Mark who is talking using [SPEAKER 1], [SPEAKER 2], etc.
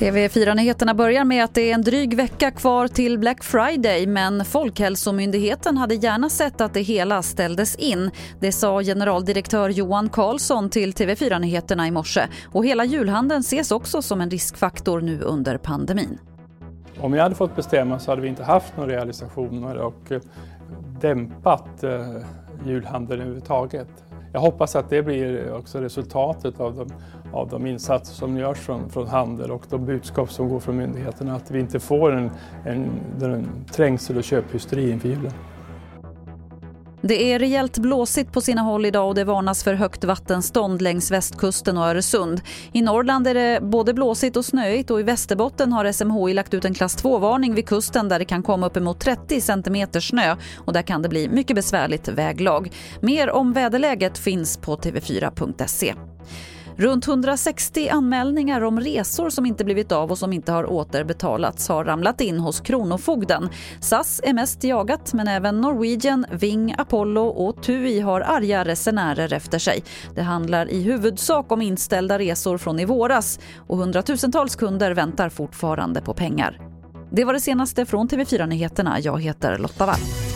[SPEAKER 1] TV4-nyheterna börjar med att det är en dryg vecka kvar till Black Friday men Folkhälsomyndigheten hade gärna sett att det hela ställdes in. Det sa generaldirektör Johan Karlsson till TV4-nyheterna i morse. Och hela julhandeln ses också som en riskfaktor nu under pandemin.
[SPEAKER 2] Om jag hade fått bestämma så hade vi inte haft några realisationer och dämpat eh, julhandeln överhuvudtaget. Jag hoppas att det blir också resultatet av de, av de insatser som görs från, från handel och de budskap som går från myndigheterna. Att vi inte får en, en, en trängsel och köphysteri inför julen.
[SPEAKER 1] Det är rejält blåsigt på sina håll idag och det varnas för högt vattenstånd längs västkusten och Öresund. I Norrland är det både blåsigt och snöigt och i Västerbotten har SMHI lagt ut en klass 2-varning vid kusten där det kan komma uppemot 30 cm snö och där kan det bli mycket besvärligt väglag. Mer om väderläget finns på tv4.se. Runt 160 anmälningar om resor som inte blivit av och som inte har återbetalats har ramlat in hos Kronofogden. SAS är mest jagat men även Norwegian, Ving, Apollo och TUI har arga resenärer efter sig. Det handlar i huvudsak om inställda resor från i våras och hundratusentals kunder väntar fortfarande på pengar. Det var det senaste från TV4 Nyheterna. Jag heter Lotta Wall.